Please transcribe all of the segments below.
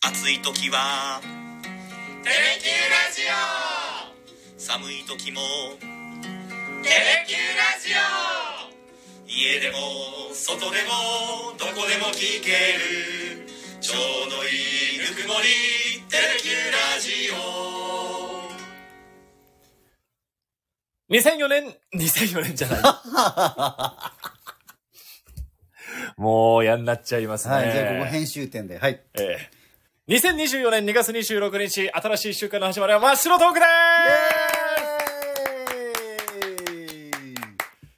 暑い時は「テレキューラジオ」寒い時も「テレキューラジオ」家でも外でもどこでも聞けるちょうどいいぬくもりテレキューラジオ2004年、2004年じゃない。もう嫌になっちゃいますね。はい、じゃあここ編集点で。はい。ええ2024年2月26日、新しい週間の始まりは真っ白トークで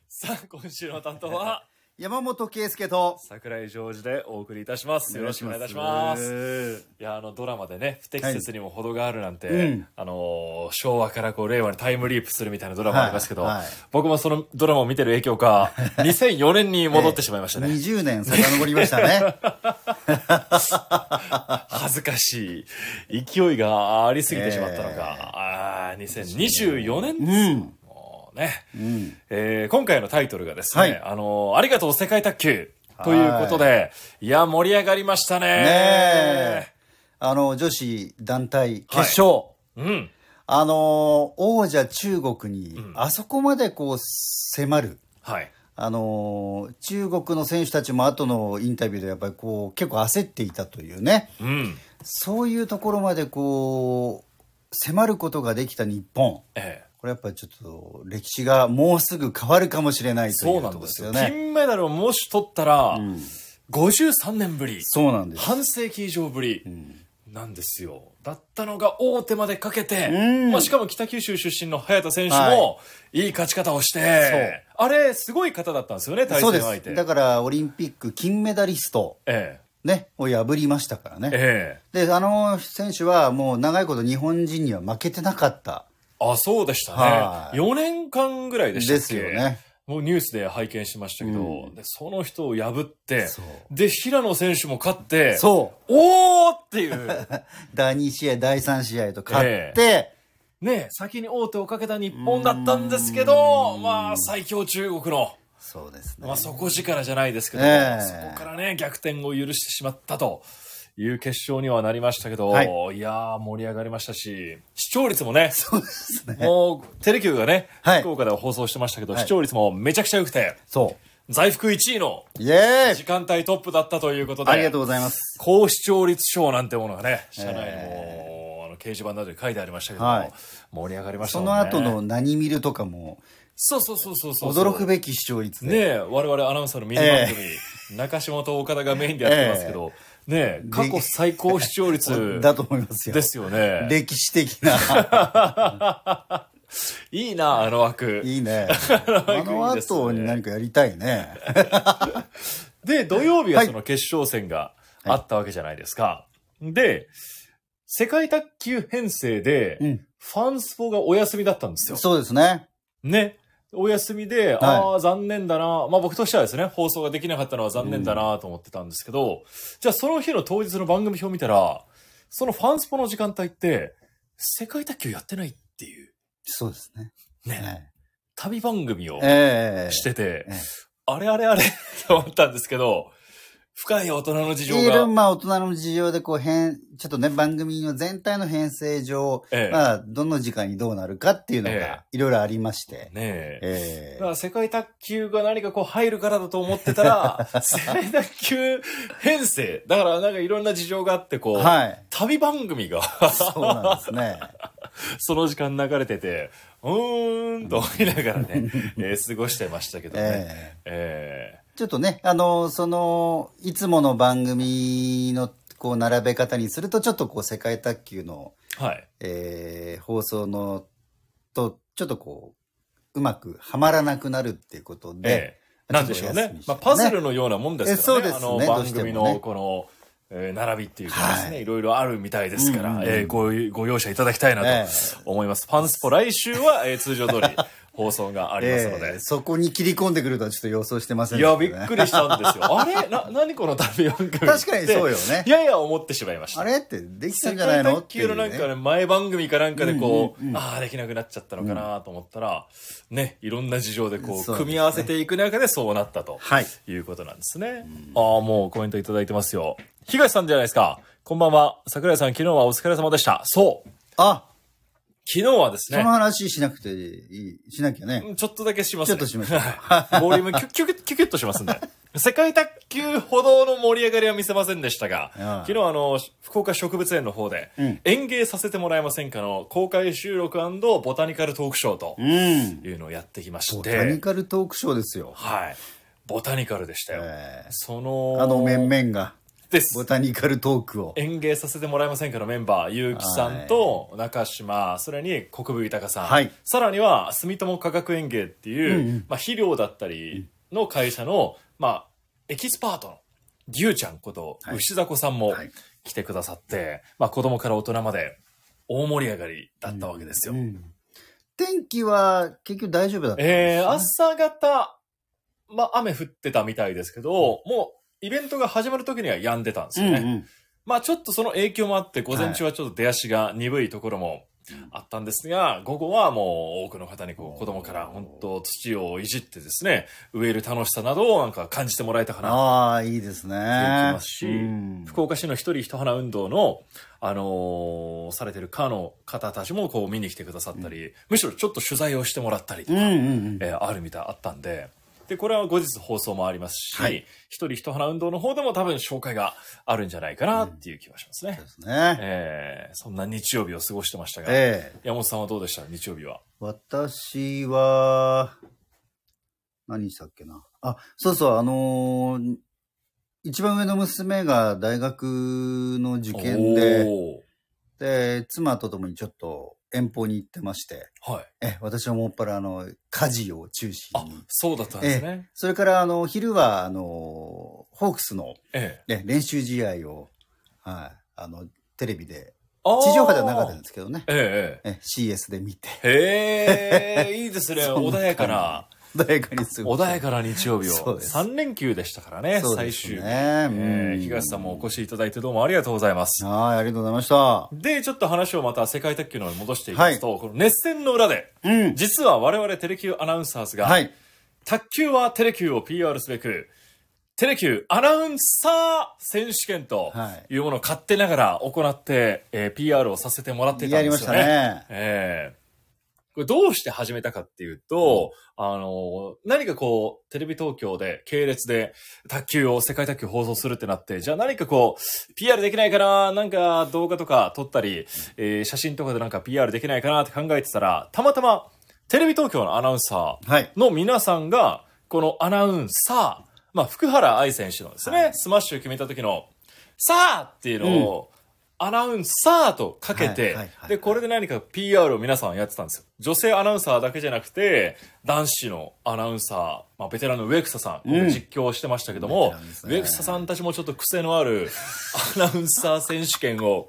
す！さあ、今週の担当は、山本圭介と、桜井ジョージでお送りいたします。よろしくお願いいたします。す。いや、あの、ドラマでね、不適切にも程があるなんて、うんあのー、昭和からこう、令和にタイムリープするみたいなドラマありますけど、はいはい僕もそのドラマを見てる影響か、2004年に戻ってしまいましたね。20年遡りましたね。恥ずかしい。勢いがありすぎてしまったのか。えああ、2024年ですうん。ね。うん。えー今回のタイトルがですね、はいあのーありがとう世界卓球ということで、い、や、盛り上がりましたね。ねえ。あの、女子団体決勝。うん。あの、王者中国に、あそこまでこう、迫る。はい。あのー中国の選手たちも後のインタビューでやっぱりこう結構焦っていたというねうん。そういうところまでこう迫ることができた日本ええこれやっぱりちょっと歴史がもうすぐ変わるかもしれないといそううところなんですすよね。金メダルをもし取ったら、53年ぶり。そうなんです。半世紀以上ぶりなんですよ。だったのが大手までかけて、うんまあ、しかも北九州出身の早田選手はもいい勝ち方をして、あれすごい方だったんですよね、対戦相手。す。だからオリンピック金メダリストえねを破りましたからえ。ね。ええ。であの選手はもう長いこと日本人には負けてなかったあ、そうでしたね。はい。4年間ぐらいでしたっけ？ですよね。もうニュースで拝見しましたけど、うん。でその人を破ってで、平野選手も勝って、そう。おーっていう、第2試合第3試合と勝って、ね、先に王手をかけた日本だったんですけど、まあ、最強中国の、そうですね。まあ、底力じゃないですけど、ええ。そこからね、逆転を許してしまったという決勝にはなりましたけど、、はいやー、盛り上がりましたし、視聴率もね、そうですね。もう、テレキューがね、はい福岡では放送してましたけど、はい視聴率もめちゃくちゃ良くて、そ在福1位の時間帯トップだったということで、ありがとうございます。高視聴率賞なんてものがね、社内の、あの掲示板などに書いてありましたけども、はい盛り上がりましたね。の後の何見るとかも、そうそうそうそうそう。驚くべき視聴率ねで。え、我々アナウンサーのミニ番組、中島と岡田がメインでやってますけど、ねえ、過去最高視聴率 だと思いますよ。ですよね。歴史的な。いいな、あの枠。いいね。あの後に何かやりたいね。で、土曜日ははいその決勝戦があったわけじゃないですか。で、世界卓球編成で、うんファンスポがお休みだったんですよ。そうですね。ね。お休みで、ああ、残念だな。まあ僕としてはですね、放送ができなかったのは残念だなと思ってたんですけど、じゃあその日の当日の番組表を見たら、そのファンスポの時間帯って、世界卓球やってないっていう、そうですね。ね、旅番組をええ。してて、ええ。あれあれあれ と思ったんですけど、深い大人の事情いる、が、まあ大人の事情でこう変、ちょっとね、番組の全体の編成上、ええまあ、どの時間にどうなるかっていうのえが、いろいろありまして。ねえ。えだから世界卓球が何かこう入るからだと思ってたら、世界卓球編成。だからなんかいろんな事情があってこう、はい。旅番組がそうなんですね。その時間流れてて、うーんと思いながらね、えー過ごしてましたけどね。ええちょっとね、あの、その、いつもの番組の、こう、並べ方にすると、ちょっとこう、世界卓球の、ーはい。えー放送の、と、ちょっとこう、うまくはまらなくなるっていうことで、ええなんでしょうねちょっとお休み。してまあ、パズルのようなもんですからね。えそうですねあの、どう番組してもねのこの、えー並びっていうかですね、はいい、ろいろあるみたいですから、うんうんうんえーご、ご容赦いただきたいなえと思います。パンスポ来週は、えー通常通り 放送がありますので。えーそこに切り込んでくるとはちょっと予想してませんいや、びっり。くりしたんですよ。あれ？な、何この旅番組確かにそうよねいやいや、思ってしまいました。あれってできた世んじゃない界の卓球のなんね。かね、前番組かなんかでこう、うんうんうんああ、できなくなっちゃったのかなと思ったら、ね、いろんな事情でこう、ね組み合わせていく中でそうなったと。はい。いうことなんですね。ああ、もうコメントいただいてますよ。東さんじゃないですか。こんばんは。桜井さん、昨日はお疲れ様でした。そう。あ、昨日はですねその、話しなくていい、しなきゃね。ちょっとだけしますね。ちょっとしましょうはいボリュームキュッキュッキュキュッとしますんで。世界卓球ほどの盛り上がりは見せませんでしたが、ああ昨日あの、福岡植物園の方で、うん園芸させてもらえませんかの公開収録ボタニカルトークショーとうん。いうのをやってきましボタニて、カルトークショーですよ。はい。ボタニカルでしたよ。えその、ーあの面々が、です。ボタニカルトークを。園芸させてもらえませんかのメンバー、ゆうきさんと中島、それに国分豊さん、はい。さらには住友化学園芸っていう、うんうん。まあ、肥料だったりの会社の、まあ、エキスパートの牛ちゃんことはい。牛迫さんもはい。来てくださって、まあ、子供から大人まで大盛り上がりだったわけですよ。うん天気は結局大丈夫だったんですえー、ね朝方、まあ、雨降ってたみたいですけど、もうイベントが始まる時には止んでたんですよね。うんうんまあちょっとその影響もあって、午前中はちょっと出足が鈍いところもあったんですが、午後はもう多くの方にこう子供から本当土をいじってですね、植える楽しさなどをなんか感じてもらえたかなとああ、いいですね。ますし、うん福岡市の一人一花運動の、あのーされてる課の方たちもこう見に来てくださったり、むしろちょっと取材をしてもらったりとか、うんうんうん。えーあるみたいあったんで、で、これは後日放送もありますし、はい一人一花運動の方でも多分紹介があるんじゃないかなっていう気がしますね。そうですね。えーそんな日曜日を過ごしてましたが、ええ山本さんはどうでした？日曜日は。私は、何したっけな？あ、そうそう、あのー一番上の娘が大学の受験で、おで、妻と共にちょっと遠方に行ってまして、ーはい。え、私はもっぱらあの、家事を中心あに。、そうだったんですね。それからあの、昼はあの、ホークスの、えね、練習試合を、はい、あの、テレビで、地上波ではなかったんですけどね、えええ CS で見て、ええへえ、いいですね。穏やかな、穏やかに過ご穏やかな日曜日を。そうです3連休でしたからね、そうです最終日。ねえーうん東さんもお越しいただいてどうもありがとうございます。はい、ありがとうございました。で、ちょっと話をまた世界卓球の方に戻していきますと、この熱戦の裏で、うん。実は我々テレキューアナウンサーズが、はい。卓球はテレキューを PR すべく、テレキューアナウンサー選手権とはいいうものを勝手ながら行って、えー PR をさせてもらってたやりましたんですよね。ね。ええこれどうして始めたかっていうと、あの、何かこう、テレビ東京で、系列で、卓球を、世界卓球放送するってなって、じゃあ何かこう、PR できないかななんか動画とか撮ったり、えー写真とかでなんか PR できないかなって考えてたら、たまたま、テレビ東京のアナウンサーはい。の皆さんが、このアナウンサー、まあ、福原愛選手のですね、はい。スマッシュを決めた時の、さあっていうのを、アナウンサーとかけて、で、これで何か PR を皆さんやってたんですよ。女性アナウンサーだけじゃなくて、男子のアナウンサー、まあ、ベテランの植草さん、うん実況をしてましたけどベも植草さんたちもちょっと癖のある アナウンサー選手権を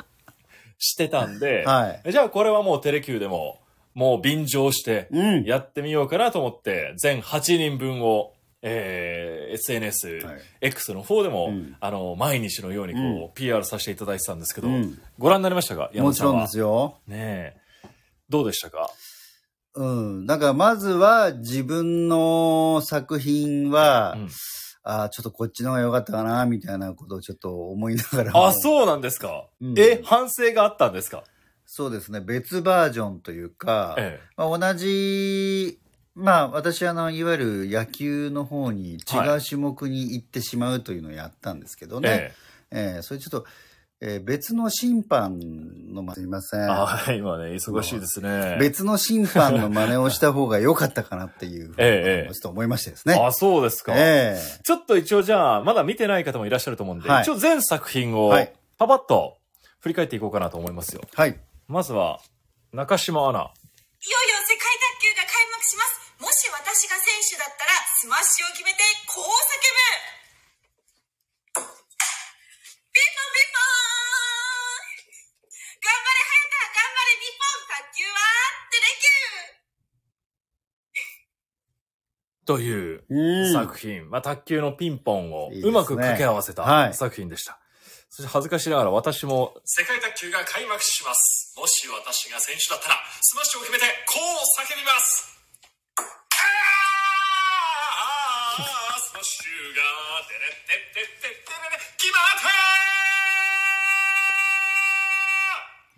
してたんで、はいじゃあこれはもうテレキューでも、もう便乗して、うん。やってみようかなと思って、全8人分を、えー SNS、はい X の方でも、うんあの、毎日のようにこう、PR させていただいてたんですけど、うんご覧になりましたか？山もちろん本さんは。ですよ。ねえ。どうでしたか？うん。だからまずは自分の作品は、うんあーちょっとこっちの方が良かったかな、みたいなことをちょっと思いながらも。あ、そうなんですか、うんえ、反省があったんですか？そうですね。別バージョンというか、えまあ、同じ、まあ私あの、いわゆる野球の方に違はう種目に行ってしまうというのをやったんですけどえ。ね。えええそれちょっと、えー別の審判の、ますいませえ。ん。あ今ね、忙しいですね。別の審判の真似をした方が良かったかなっていうふうに、ええええちょっと思いましてですね。あ、そうですか。えちょっと一応じゃあ、まだ見てない方もいらっしゃると思うんで、はい一応全作品をはいパパッと振り返っていこうかなと思いますよ。えはい。まずは、中島アナ。いよいよ世界卓球が開幕しますもし私が選手だったらスマッシュを決めてこう叫ぶ。ピンポンピンポーン。頑張れ早田頑張れ日本卓球は。テレキュー。といううん。作品、まあ、卓球のピンポンをうまく掛け合わせはい。た作品でした。そして恥ずかしながら私も世界卓球が開幕します。もし私が選手だったらスマッシュを決めてこう叫びます。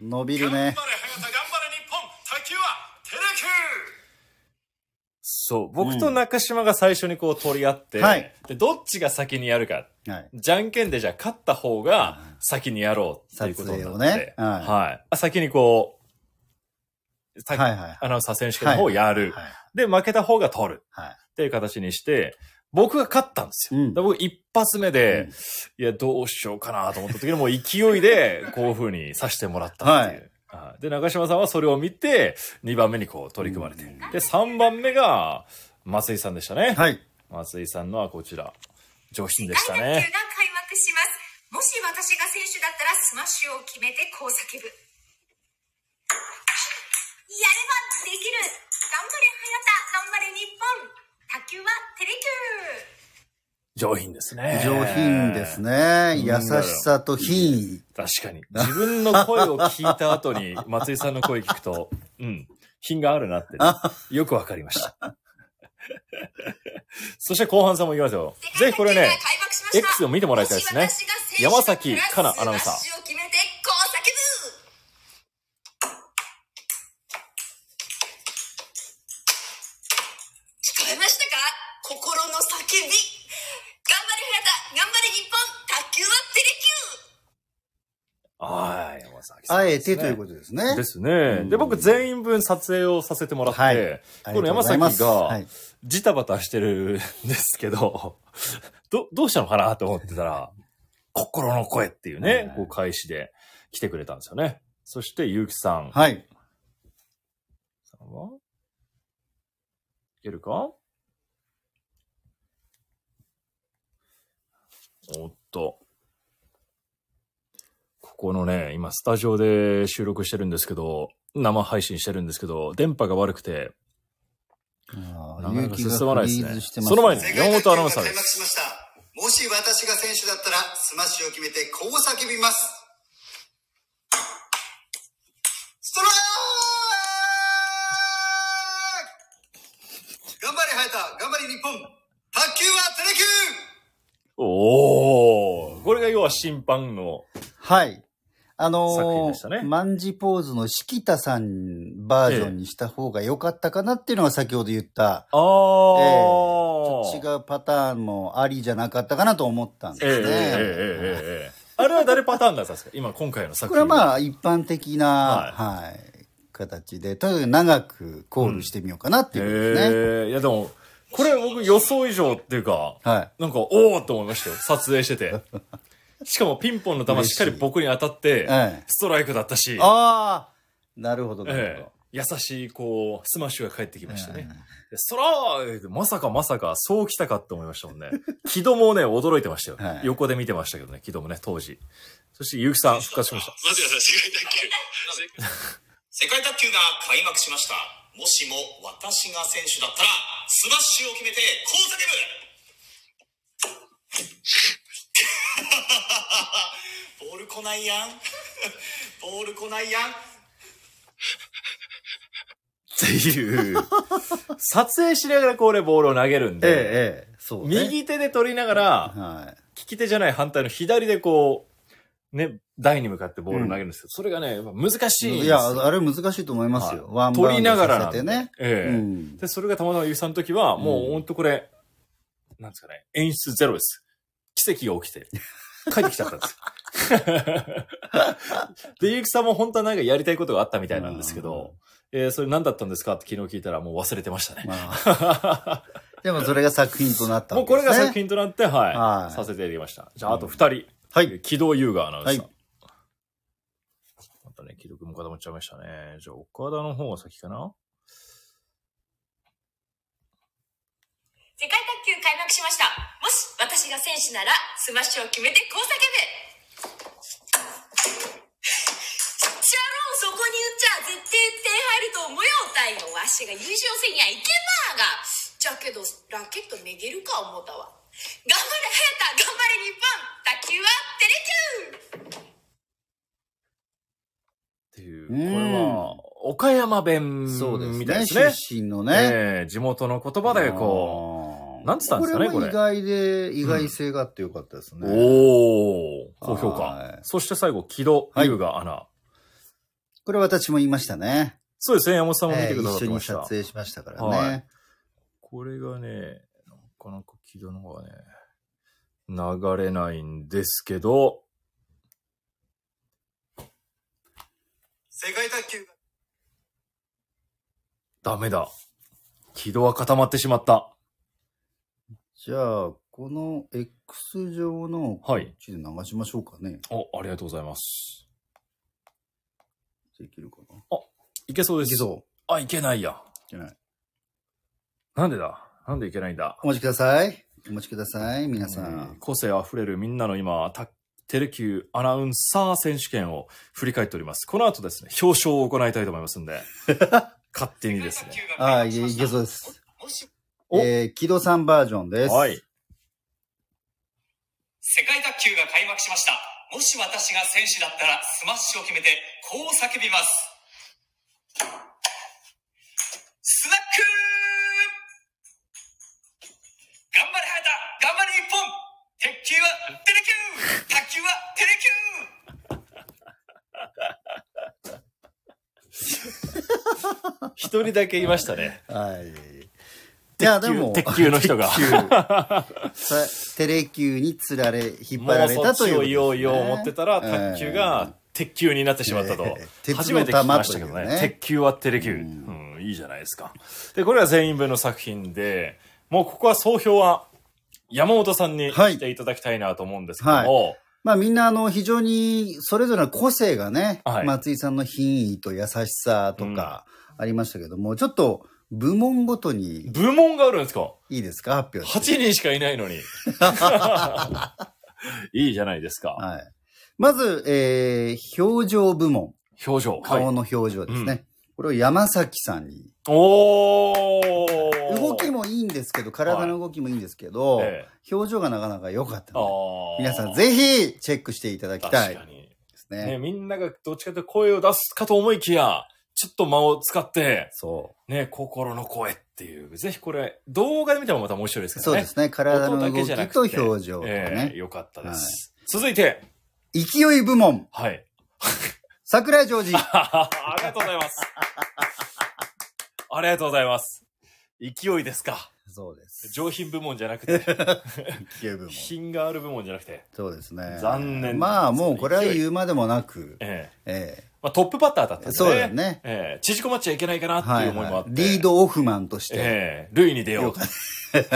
伸びるね。そう。僕と中島が最初にこう取り合って、はいで、どっちが先にやるか。はい。じゃんけんでじゃあ勝った方が先にやろうっていうことになって。ねはいはい。あ先にこう、さはいはい。アナウンサー選手権の方をやる。はい。で、負けた方が取る。はい。っていう形にして、僕が勝ったんですよ。うんで僕一発目で、うんいや、どうしようかなと思った時にもう勢いで、こういう風にさせてもらったっていう。はいで、中島さんはそれを見て、2番目にこう取り組まれて。で、3番目が、松井さんでしたね。はい。松井さんのはこちら。上品でした世界卓球がね。開幕しますもし私が選手だったらスマッシュを決めてこう叫ぶやればできる頑張れ早田頑張れ日本卓球はテレキュー上品ですね。上品です。ね。優しさと品位。確かに。自分の声を聞いた後に、松井さんの声聞くと、うん、品があるなって、よくわかりました。そして後半戦もいきますよ。ぜひこれね、X を見てもらいたいですね。山崎かなアナウンサースマッシュを決めてこう叫ぶ聞こえましたか心の叫び頑張れ早田頑張れ日本卓球はテレキューはい、山崎さん、あえてということですね。ですね。で、僕全員分撮影をさせてもらって、この山崎がはい、ジタバタしてるんですけど、ど、どうしたのかなと思ってたら、心の声っていうね、はいこう開始で来てくれたんですよね。そして、ゆうきさん。はい。さんは？いけるか？おっと。ここのね、今スタジオで収録してるんですけど、生配信してるんですけど、電波が悪くて、あなかなか進まないですね。すその前に山本アナウンサーです。幕しました。もし私が選手だったらスマッシュを決めてこう叫びます。ストライク頑張れ早田。頑張れ日本。卓球はテレキュー。おーこれが要は審判の、はい。あのーね、ポーズの四季田さんバージョンにした方が良かったかなっていうのは先ほど言った。あ、あ、えー、違うパターンもありじゃなかったかなと思ったんですね。えー、えー、えー、あれは誰パターンだったんですか？今、今回の作品。これはまあ、一般的な、はい、はい、形で、とにかく長くコールしてみようかなっていうことですね。うん、えー、いやでも、これ僕予想以上っていうか、はい、なんか、おおと思いましたよ。撮影してて。しかもピンポンの球しっかり僕に当たって、ええストライクだったし、ああなるほど、なるええ優しい、こう、スマッシュが返ってきましたね。でストライクまさかまさか、そう来たかって思いましたもんね。木戸もね、驚いてましたよ。はい横で見てましたけどね、木戸もね、当時。そして、ゆうきさん、復活しました。待ってください世界卓球世界卓球が開幕しましたもしも私が選手だったらスマッシュを決めてこう叫ぶ来ないやんボール来ないやん っていう、撮影しながらこれボールを投げるんで、ええ、ええ、そう、ね。右手で取りながら、はい。利き手じゃない反対の左でこう、ね、台に向かってボールを投げるんですけど、それがね、難しいんですいよ。や、あれ難しいと思いますよ。はい取りながら。ええうんで、それがたまたまゆうさんの時は、もうほんとこれ、なんですかね、演出ゼロです。奇跡が起きて、帰ってきちゃったんですよ。で、ゆうきさんも本当はなんかやりたいことがあったみたいなんですけど、えーそれ何だったんですかって昨日聞いたらもう忘れてましたね。まあ、でもそれが作品となったもうこわけです、ね。れが作品となって、はい、はいさせていただきました。じゃあ、あと二人。はい。木戸優雅アナウンサー。はいまたね、記録も固まっちゃいましたね。じゃあ、岡田の方が先かな？世界卓球開幕しましたもし私が選手ならスマッシュを決めてこう叫ぶ点入ると思うよたいのわしが優勝せにゃいけばが。じゃけどラケットめげるか思ったわ。頑張れ早田。頑張れ日本。卓球はテレキューっていう、うんこれは、岡山弁。みたいですね。出身のね。ええ地元の言葉でこう。なんつったんですかねこれも意外で、意外性があってよかったですう、ね。おー、高評はい。価。そして最後、木戸優雅アナ。これ私も言いましたね。そうですね、山本さんも見えてくだー一緒にさってました。撮影しましたからね。はいこれがね、なかなか軌道の方がね、流れないんですけど、世界卓球がダメだ。軌道は固まってしまった。じゃあ、この X 上のこはいっちで流しましょうかね。お、ありがとうございます。できるかな？いけそうです。いけそう。あ、いけないや。いけない。なんでだ？なんでいけないんだ？お待ちください。お待ちください、皆さえーん。個性あふれるみんなの今、たテレキューアナウンサー選手権を振り返っております。この後ですね、表彰を行いたいと思いますんで、勝手にですね。ああ、いけいけそうです。もし、おえー、木戸さんバージョンです。はい。世界卓球が開幕しましたもし私が選手だったらスマッシュを決めてこう叫びますスナック頑張れ早田頑張れ日本鉄球はテレキュー卓球はテレキュー一人だけいましたね。はい。いや、でも、鉄球の人が。テレキューに釣られ、引っ張られたというね。言おう言おう思ってたら、卓球が鉄球になってしまったと。初めて聞きましたけどね。鉄球はテレ球。うん、いいじゃないですか。で、これは全員分の作品で、もうここは総評は山本さんにはい。していただきたいなと思うんですけども、まあみんなあの非常にそれぞれの個性がね、はい。松井さんの品位と優しさとかありましたけども、ちょっと部門ごとに部門があるんですか？いいですか？発表して。?8 人しかいないのに。いいじゃないですか。はい。まず、えー、表情部門。表情。顔はい、の表情ですね。これを山崎さんに。おー動きもいいんですけど、体の動きもいいんですけど、ええ表情がなかなか良かったあので、ー皆さんぜひチェックしていただきたいで確かに。すね。ね、みんながどっちかというと声を出すかと思いきや、ちょっと間を使って、そね、心の声っていう。ぜひこれ、動画で見てもまた面白いですう。からね。そうですね。体の動けじゃなくてきと表情とかええね。よかったです。続いて、勢い部門。はい。桜井ジョージ。ありがとうございます。ありがとうございます。勢いですか。そうです。上品部門じゃなくて、勢い部門。品がある部門じゃなくて、そうですね。残念まあもうこれは言うまでもなく、えええまあ、トップバッターだったんでね。えそうだよね。ええ縮こまっちゃいけないかなってはいいう思いもあって。はい。リードオフマンとして。ええ類に出ようと。よか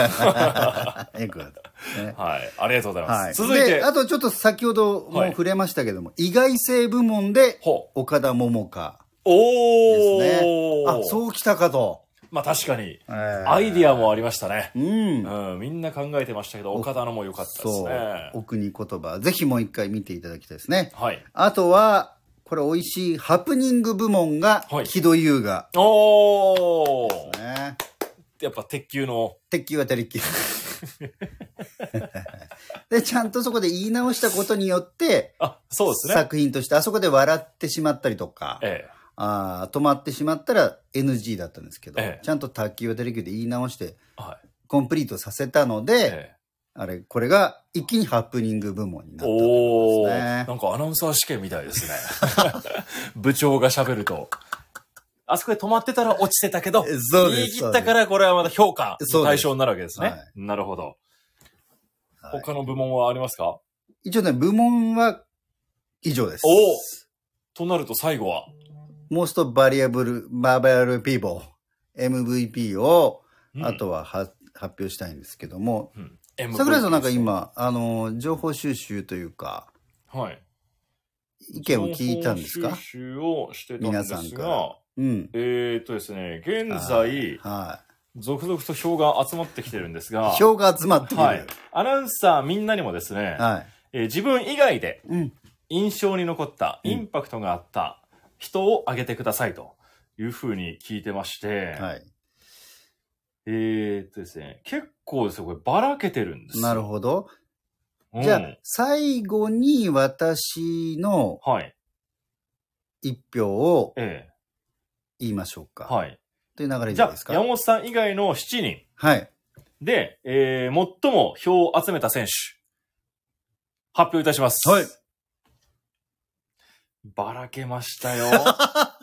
った。ねはい。ありがとうございます。はい。続いてで、、あとちょっと先ほどもはい触れましたけども、意外性部門で。岡田桃香おーですね。あ、そうきたかと。まあ確かに、アアイディアもありましたね。うん。うん、みんな考えてましたけど、岡田のも良かったですね。。お国言葉。ぜひもう一回見ていただきたいですね。はい。あとは、これ美味しいハプニング部門がはい、木戸優雅。おーね。やっぱ鉄球の、鉄球はテレキュで、ちゃんとそこで言い直したことによって、あ、そうですね。作品としてあそこで笑ってしまったりとか、ええ。あー止まってしまったら NG だったんですけど、ええちゃんと卓球はテレキュで言い直してはい。コンプリートさせたので、ええ。あれ、これが一気にハプニング部門になったとね。なんかアナウンサー試験みたいですね。部長が喋ると。あそこで止まってたら落ちてたけど、言い切ったからこれはまた評価の対象になるわけですね。はいなるほど。はい他の部門はありますか？一応ね、部門は以上です。となると最後は、モーストバリアブル、バーバルピーボー、MVP を、うんあとはは発表したいんですけども、うん、桜井さんなんか今、あの、情報収集というか、はい。意見を聞いたんですか？収集をしてたんです皆さんかがら、うん。えーっとですね、現はい在、は続々と票が集まってきてるんですがい。、票が集まってくる。はい。アナウンサーみんなにもですね、はい。えー自分以外でうん。印象に残った、うんインパクトがあった人を挙げてくださいというふうに聞いてまして、はい。えーっとですね、結構ですよ、こればらけてるんですよなるほど。うんじゃあ、最後に私のはい。一票をえ言いましょうか。えはい。という流れでいいじゃあ、ですか山本さん以外の7人はい。で、えー、最も票を集めた選手、発表いたします。はい。ばらけましたよ。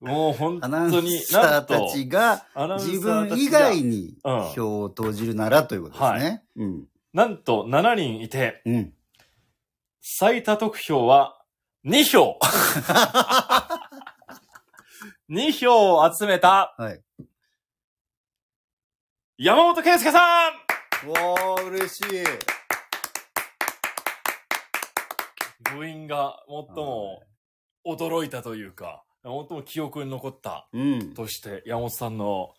もう本当に、サーたちがアナウンサー自たちが分以外にうん票を投じるならということですね。うん。なんと7人いて、うん。最多得票は2票 !2 票を集めたはい。山本圭介さんわー、嬉しい。部員が最も驚いたというか、最も記憶に残ったうん。として山本さんの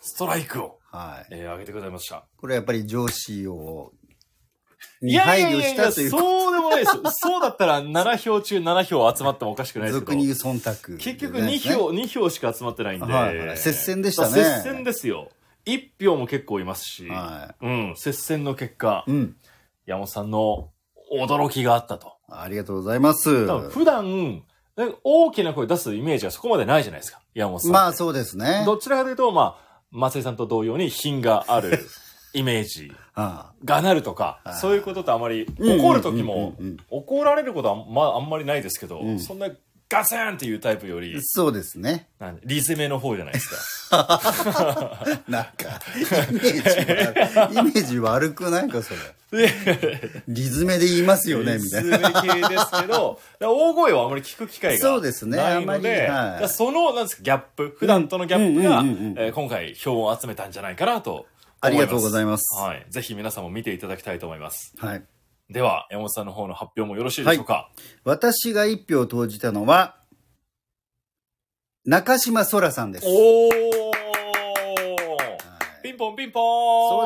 ストライクを、はい。えー、挙げてくださいました。これやっぱり上司を、いやいに配慮やいやいや、したというそうでもないですよ。そうだったら7票中7票集まってもおかしくないですけど。俗に言う忖度、結局2票、2票しか集まってないんで。はいはい接戦でしたね接戦ですよ。1票も結構いますし。はうん、接戦の結果、い。うん。山本さんの驚きがあったと。ありがとうございます。多分普段、大きな声出すイメージはそこまでないじゃないですか。山本さん。まあそうですね。どちらかというと、まあ、松井さんと同様に品があるイメージ あがなるとかはい、そういうこととあまり、うん怒る時も怒られることはまああんまりないですけど、うんそんなガツンっていうタイプよりあ、そうですね。なんリズメの方じゃないですか。なんか、イメージイメージ悪くないか、それ。で リズメで言いますよね、リみたいな。ズメ系ですけど、大声はあまり聞く機会がそうですねないあんまりので、はいその、なんですか、ギャップ、普段とのギャップが、今回票を集めたんじゃないかなと。ありがとうございますはい。ぜひ皆さんも見ていただきたいと思います。はい。では、山本さんの方の発表もよろしいでしょうか？私が一票投じたのは、中島空さんです。おーはいピンポンピンポー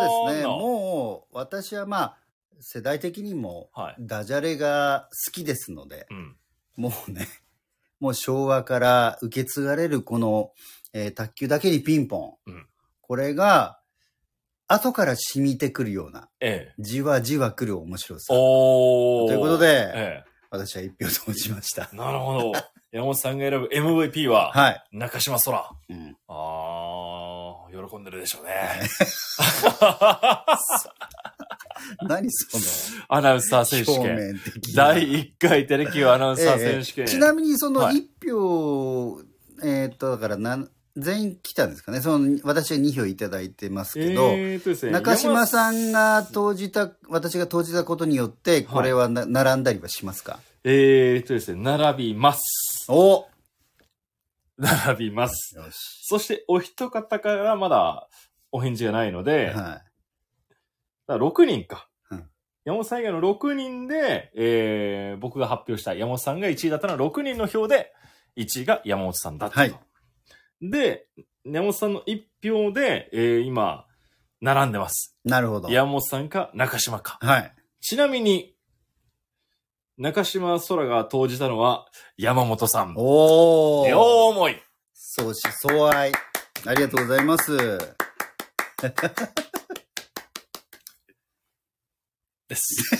ンそうですね。のもう、私はまあ、世代的にもはい、ダジャレが好きですので、うん。もうね、もう昭和から受け継がれるこの、えー卓球だけにピンポン。うんこれが、後から染みてくるような、ええ。じわじわくる面白さ。ということでえ私は一票投じましたえ。。なるほど。山本さんが選ぶ MVP は、はい。中島空。うん、あー、喜んでるでしょうね。何その、アナウンサー選手表権。第1回テレキューアナウンサー選手権。ええちなみにそのはい一票、えーっと、だからなん、全員来たんですかねその、私は2票いただいてますけど、えーね、中島さ山んが投じた、私が投じたことによって、これはな、並んだりはしますか？えーとですね、並びます。お並びます。よし。そして、お一方からまだお返事がないので、はい。だから6人か。うん山本さん以外の6人で、えー、僕が発表した山本さんが1位だったのは6人の票で、1位が山本さんだったと。はいで、山本さんの1票で、えー、今、並んでます。なるほど。山本さんか中島か。はい。ちなみに、中島空が投じたのは山本さん。おー。両思い。相思相愛。ありがとうございます。です。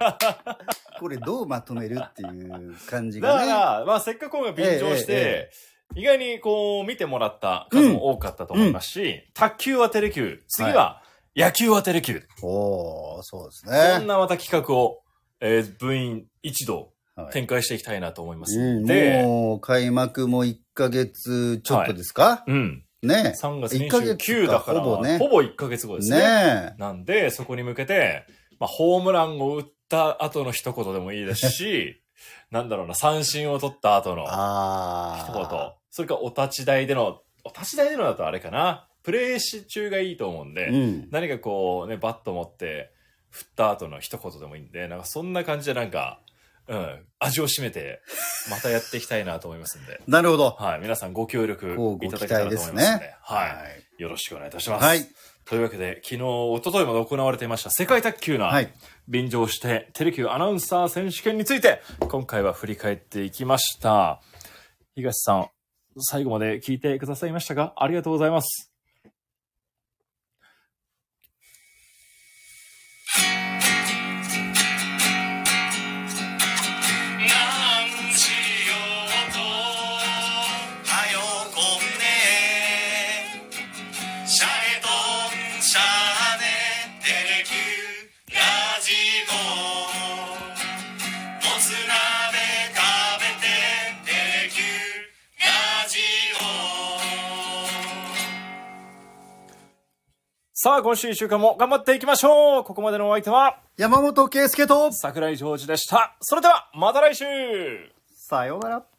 これどうまとめるっていう感じだかがね。ら、まあせっかく今回便乗して、えええ意外にこう見てもらった数も多かったと思いますし、卓球はテレキュー、次は野球はテレキュー。おー、そうですそんね。なまた企画を、えー部員一同はい展開していきたいなと思いますうん、ので、もう開幕も1ヶ月ちょっとですか、うん。ね3月1ヶ29月だから、ほぼねほぼ1ヶ月後ですね。ねなんで、そこに向けて、まあ、ホームランを打った後の一言でもいいですし、なんだろうな、三振を取った後のあ一言あ。。それからお立ち台での、お立ち台でのだとあれかな。プレイし中がいいと思うんで、うん。何かこうね、バット持って振った後の一言でもいいんで、なんかそんな感じでなんか、うん、味を占めて、またやっていきたいなと思いますんで、なるほど。はい、皆さんご協力いただけたら待ですと思いますんで、ね。はい、よろしくお願いいたします。はい。というわけで、昨日、一昨日まで行われていました世界卓球な、はい。便乗してテレキューアナウンサー選手権について、今回は振り返っていきました。東さん、最後まで聞いてくださいましたが、ありがとうございます。さあ、今週一週間も頑張っていきましょうここまでのお相手は、山本圭介と、桜井ジョージでした。それでは、また来週さようなら。